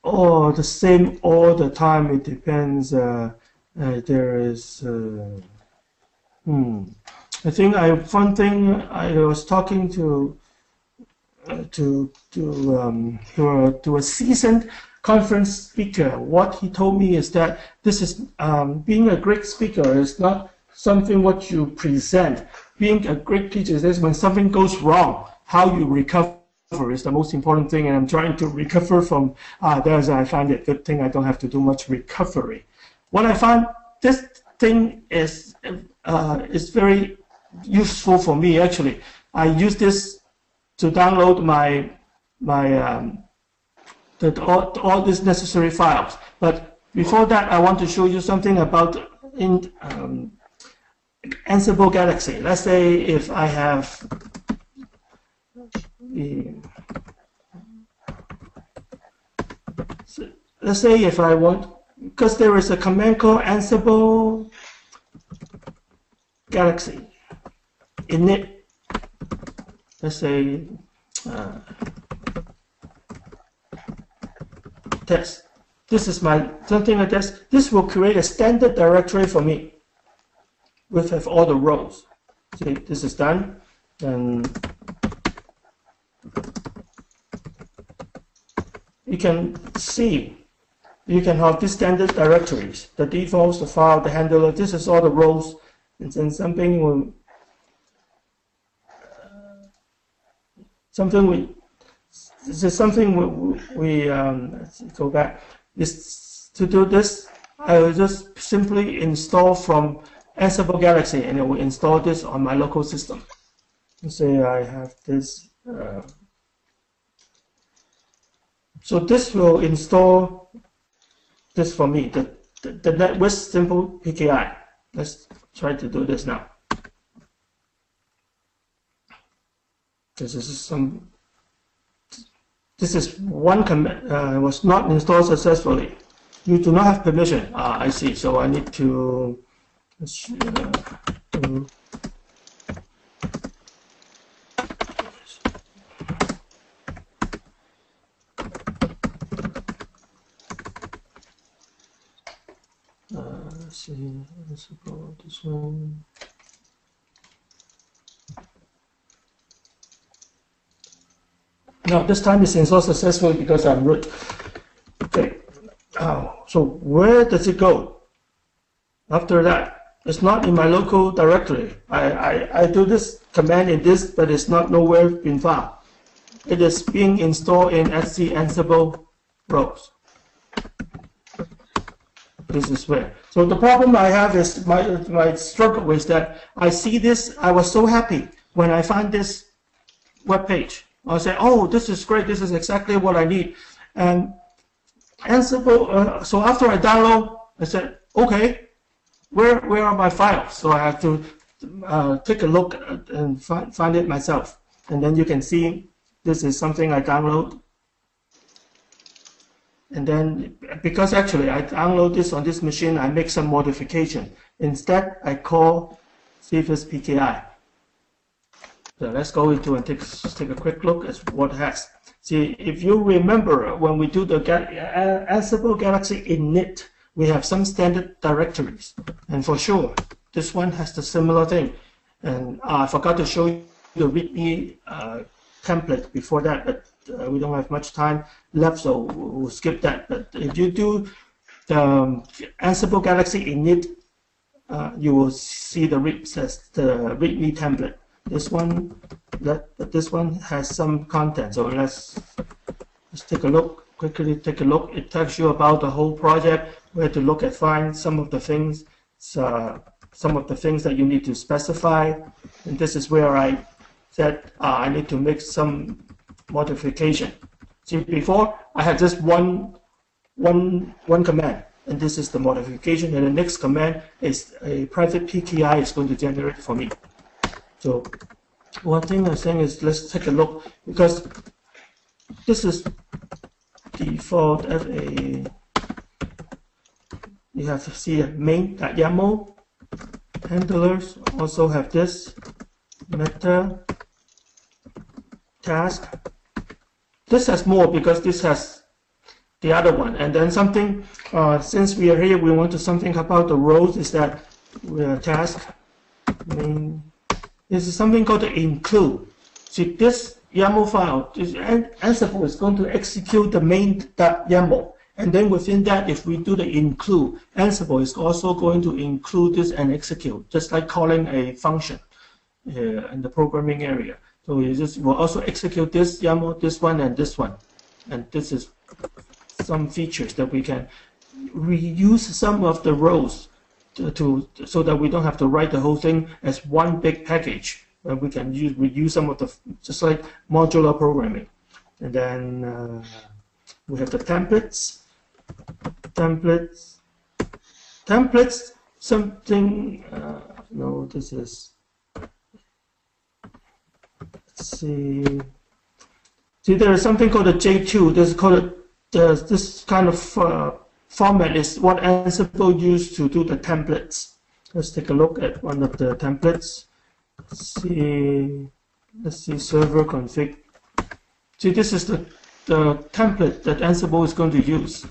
all the same all the time. It depends. Uh, uh, there is. Uh, hmm. I think I one thing I was talking to to to um, to a, to a seasoned conference speaker. What he told me is that this is um, being a great speaker is not something what you present. Being a great teacher is when something goes wrong, how you recover is the most important thing. And I'm trying to recover from uh, there's I find it good thing I don't have to do much recovery. What I find this thing is uh, is very useful for me actually. I use this to download my my um, the, all, all these necessary files. But before that, I want to show you something about in um, Ansible Galaxy. Let's say if I have so let's say if I want because there is a command called Ansible Galaxy init let's say uh, test. This is my something like this. This will create a standard directory for me with have all the roles. See, this is done. And you can see you can have these standard directories, the defaults, the file, the handler. This is all the roles, and then something will something we this is something we, we um, go back. Is to do this, I will just simply install from Ansible Galaxy, and it will install this on my local system. Say I have this. Uh, so this will install this for me, the, the, the simple PKI. Let's try to do this now. This is some this is one command uh, was not installed successfully. You do not have permission. Ah, I see. So I need to. Uh, uh, let's see. Let's go this one. Now this time it's installed successfully because I'm root. Okay. Oh, so where does it go? After that, it's not in my local directory. I, I, I do this command in this, but it's not nowhere been found. It is being installed in SC Ansible roles. This is where. So the problem I have is my my struggle is that I see this. I was so happy when I find this web page. I say, oh, this is great. This is exactly what I need. And Ansible, uh, so after I download, I said, okay, where, where are my files? So I have to uh, take a look and find, find it myself. And then you can see this is something I download. And then, because actually I download this on this machine, I make some modification. Instead, I call Cephas PKI. So let's go into and take, take a quick look at what has. See, if you remember when we do the Ansible Galaxy init, we have some standard directories. And for sure, this one has the similar thing. And uh, I forgot to show you the README uh, template before that, but uh, we don't have much time left, so we'll skip that. But if you do the um, Ansible Galaxy init, uh, you will see the, the README template. This one, that this one has some content. So let's let's take a look. Quickly take a look. It tells you about the whole project, where to look and find some of the things, uh, some of the things that you need to specify. And this is where I said uh, I need to make some modification. See, before I had just one, one, one command, and this is the modification. And the next command is a private PKI is going to generate for me. So one thing I'm saying is let's take a look because this is default as a you have to see a main.yaml handlers also have this meta task. This has more because this has the other one. And then something, uh, since we are here, we want to something about the roles is that we are task main. This is something called include. See this YAML file, this Ansible is going to execute the main.yaml. And then within that, if we do the include, Ansible is also going to include this and execute, just like calling a function uh, in the programming area. So it just will also execute this YAML, this one, and this one. And this is some features that we can reuse some of the roles to, so that we don't have to write the whole thing as one big package. Uh, we can use reuse some of the just like modular programming. And then uh, we have the templates. Templates. Templates. Something. Uh, no, this is. Let's see. See, there is something called a J2. This is called a, this kind of uh, format is what Ansible used to do the templates. Let's take a look at one of the templates. Let's see, let's see server config. See, this is the, the template that Ansible is going to use.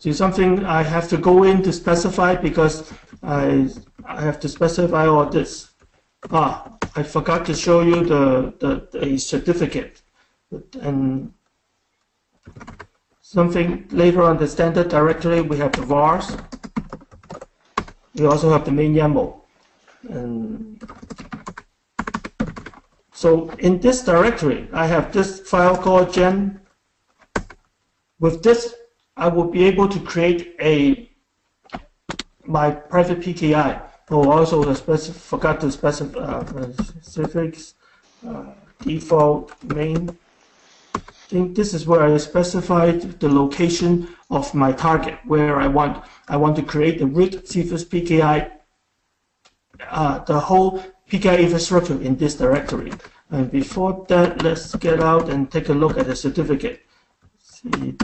See, something I have to go in to specify because I, I have to specify all this. Ah, I forgot to show you the, the, the certificate. And something later on the standard directory, we have the vars. We also have the main YAML. And so in this directory, I have this file called gen. With this, I will be able to create a my private PKI. Oh, also the specif forgot to specify uh, specifics uh, default main. Think this is where I specified the location of my target, where I want I want to create the root CFS PKI, uh, the whole PKI infrastructure in this directory. And before that, let's get out and take a look at the certificate. CD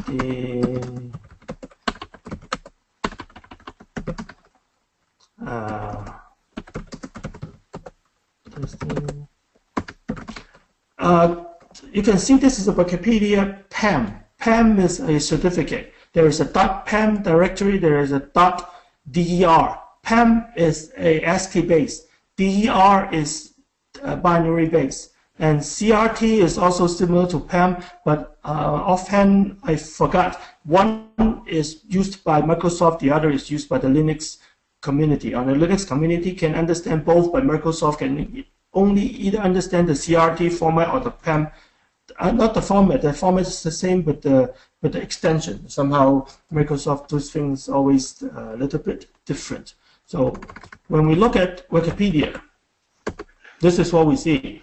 uh. Uh, you can see this is a Wikipedia PEM. PEM is a certificate. There is a .pem directory. There is a .der. PEM is a ASCII base. DER is a binary base. And CRT is also similar to PEM, but uh, offhand I forgot. One is used by Microsoft, the other is used by the Linux community. And the Linux community can understand both, but Microsoft can only either understand the CRT format or the PEM. Uh, not the format. The format is the same, but the but the extension somehow Microsoft does things always a little bit different. So when we look at Wikipedia, this is what we see.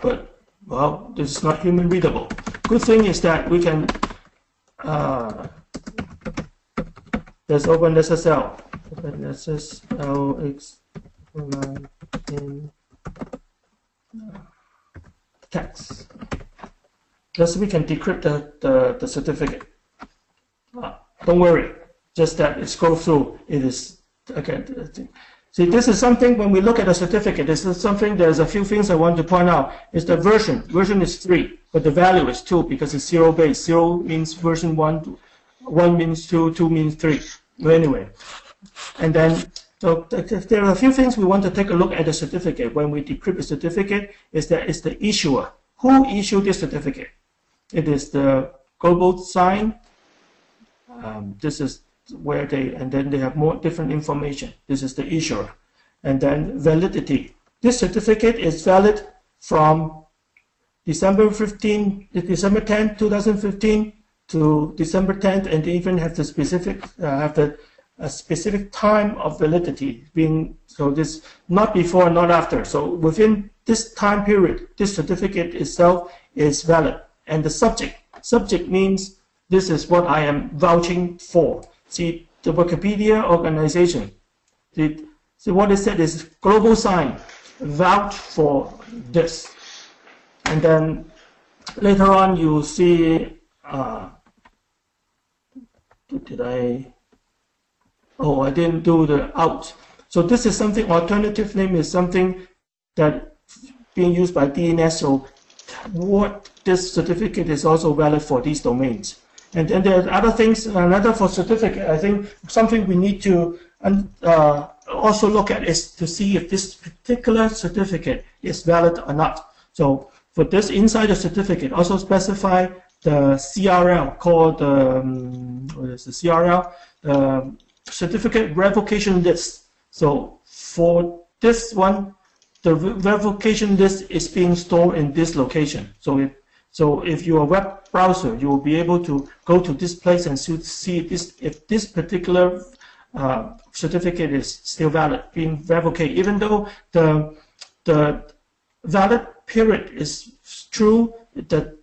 But well, this is not human readable. Good thing is that we can. Uh, there's OpenSSL. OpenSSL in text. Thus we can decrypt the, the, the certificate. Uh, don't worry, just that it scroll through, it is, again, see this is something, when we look at a certificate, this is something, there's a few things I want to point out. Is the version, version is three, but the value is two because it's zero base. Zero means version one, one means two, two means three. Well, anyway, and then so there are a few things we want to take a look at the certificate. When we decrypt a certificate, is that it's the issuer. Who issued this certificate? It is the GlobalSign. Um, this is where they, and then they have more different information. This is the issuer. And then validity. This certificate is valid from December 15, December 10, 2015 to December 10th, and they even have the specific, uh, have the a specific time of validity being so this not before not after. So within this time period this certificate itself is valid. And the subject subject means this is what i am vouching for. See the wikipedia organization see what it said is GlobalSign vouch for this. And then later on you see uh, did i oh, I didn't do the out. So this is something, alternative name is something that being used by DNS. So what this certificate is also valid for these domains. And then there are other things, another for certificate, I think something we need to uh, also look at is to see if this particular certificate is valid or not. So for this inside the certificate, also specify the CRL called um, what is the CRL the certificate revocation list. So for this one, the revocation list is being stored in this location. So if so if you're a web browser, you will be able to go to this place and see this, if this particular uh, certificate is still valid, being revoked, even though the the valid period is true, the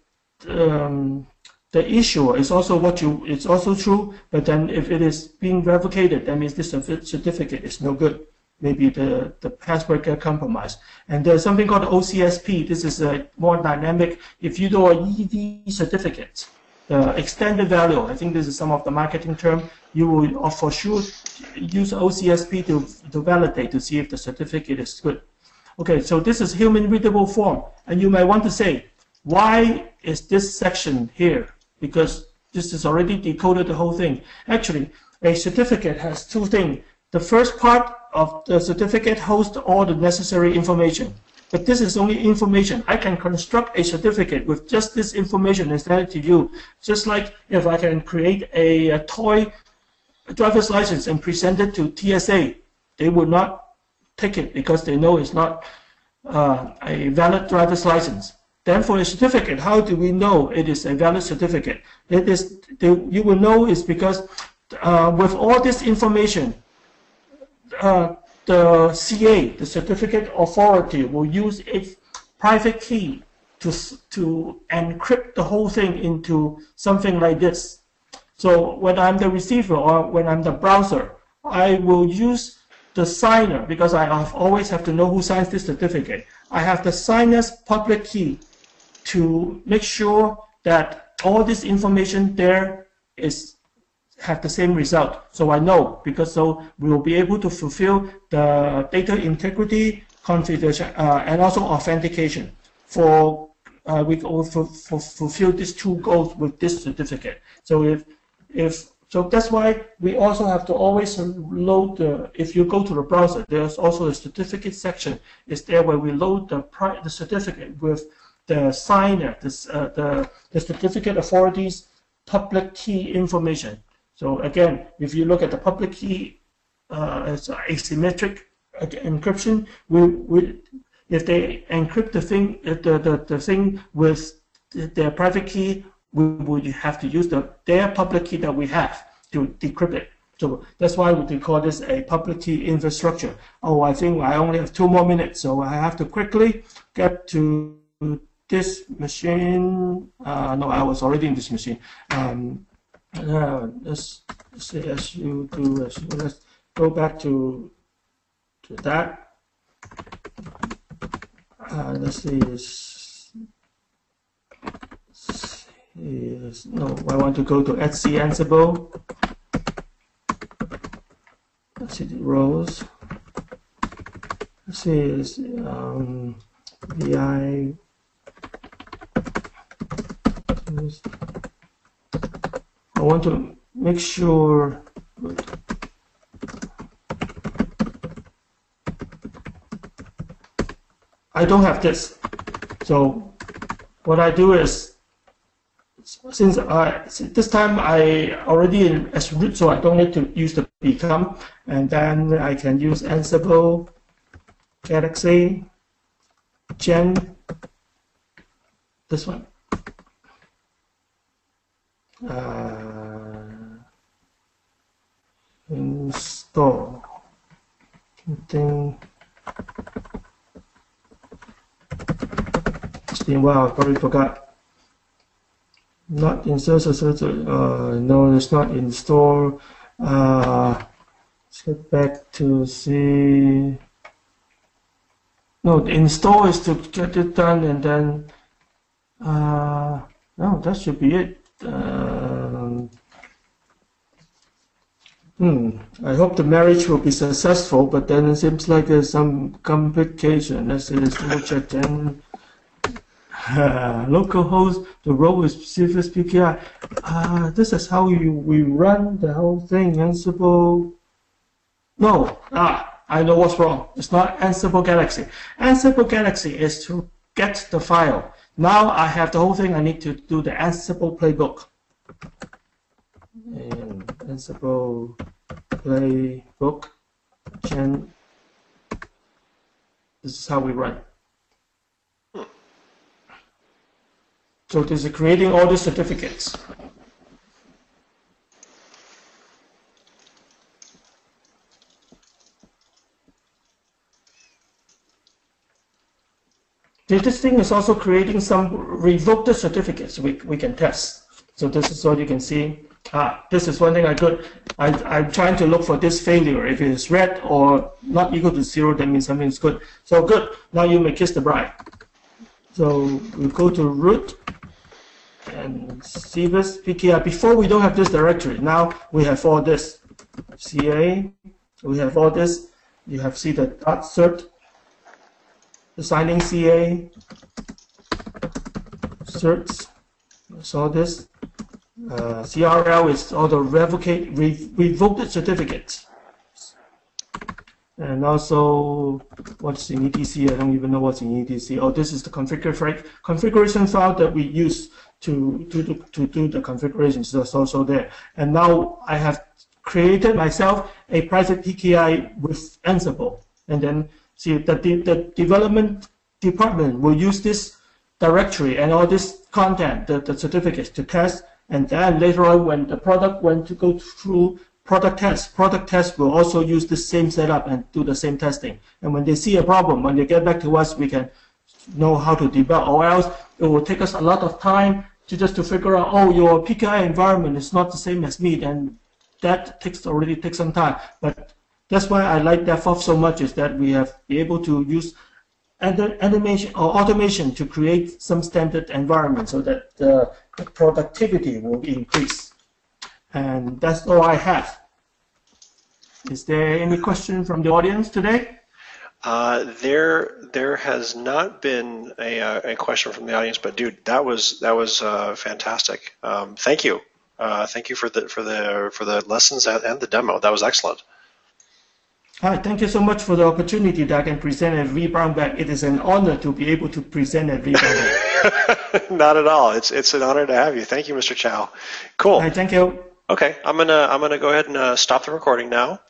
um, the issuer is also what you it's also true, but then if it is being revocated, that means this certificate is no good. Maybe the, the password get compromised. And there's something called OCSP. This is a more dynamic. If you do a EV certificate, the extended value, I think this is some of the marketing term, you will uh, for sure use OCSP to, to validate to see if the certificate is good. Okay, so this is human readable form. And you might want to say, why is this section here? Because this is already decoded the whole thing. Actually, a certificate has two things. The first part of the certificate holds all the necessary information. But this is only information. I can construct a certificate with just this information and send it to you. Just like if I can create a, a toy driver's license and present it to TSA, they would not take it because they know it's not uh, a valid driver's license. Then for a certificate, how do we know it is a valid certificate? It is, you will know is because uh, with all this information, uh, the CA, the certificate authority, will use its private key to, to encrypt the whole thing into something like this. So when I'm the receiver or when I'm the browser, I will use the signer because I always have to know who signs this certificate. I have the signer's public key to make sure that all this information there is have the same result. So I know because so we will be able to fulfill the data integrity, confidential, uh, and also authentication. For uh, we will fulfill these two goals with this certificate. So if if so that's why we also have to always load the, if you go to the browser, there's also a certificate section. It's there where we load the, the certificate with the signer, this, uh, the, the certificate authorities public key information. So again, if you look at the public key uh, as asymmetric encryption, we, we, if they encrypt the thing, the, the, the thing with their private key, we would have to use the their public key that we have to decrypt it. So that's why we call this a public key infrastructure. Oh, I think I only have two more minutes, so I have to quickly get to this machine. Uh, no, I was already in this machine. Um, uh, let's, say as you do let's go back to to that. Uh, let's see is no I want to go to etc Ansible. Let's see the roles. Let's see is um, VI I want to make sure I don't have this. So what I do is, since I this time I already in as root, so I don't need to use the become, and then I can use Ansible, Galaxy, Gen, this one. Uh, install something. A while, probably forgot. Not install, so, so, uh, no, it's not install. Uh, let's get back to see. No, the install is to get it done and then, uh, no, that should be it um, Hmm. I hope the marriage will be successful, but then it seems like there's some complication. Let's see, let's check then. Uh, localhost, the role is Service PKI. Uh, this is how you, we run the whole thing. Ansible. No, ah, I know what's wrong. It's not Ansible Galaxy. Ansible Galaxy is to get the file. Now I have the whole thing. I need to do the Ansible playbook. And Ansible playbook. Can this is how we run. So this is creating all the certificates. This thing is also creating some revoked certificates we, we can test. So this is what you can see. Ah, this is one thing I could, I, I'm trying to look for this failure. If it is red or not equal to zero, that means something is good. So good, now you may kiss the bride. So we go to root and CBIS PKI. Before we don't have this directory. Now we have all this. CA, we have all this. You have see the dot cert, assigning CA, certs, so this. Uh, CRL is all the revocate, re, revoked certificates. And also, what's in ETC? I don't even know what's in ETC. Oh, this is the configuration configuration file that we use to to to, to do the configurations. It's also there. And now I have created myself a private PKI with Ansible. And then see the, the development department will use this directory and all this content, the, the certificates to test. And then later on, when the product went to go through product test, product test will also use the same setup and do the same testing. And when they see a problem, when they get back to us, we can know how to debug, or else it will take us a lot of time to just to figure out, oh, your PKI environment is not the same as me, and that takes already takes some time. But that's why I like DevOps so much is that we have be able to use animation or automation to create some standard environment so that the, productivity will increase. And that's all I have. Is there any question from the audience today? Uh, there, there has not been a, uh, a question from the audience, but dude, that was that was uh, fantastic. Um, thank you, uh, thank you for the for the for the lessons and the demo. That was excellent. Hi, thank you so much for the opportunity that I can present at Brown Bag. It is an honor to be able to present at Brown Bag. Not at all. It's it's an honor to have you. Thank you, Mr. Chow. Cool. Hi, thank you. Okay, I'm gonna I'm gonna go ahead and uh, stop the recording now.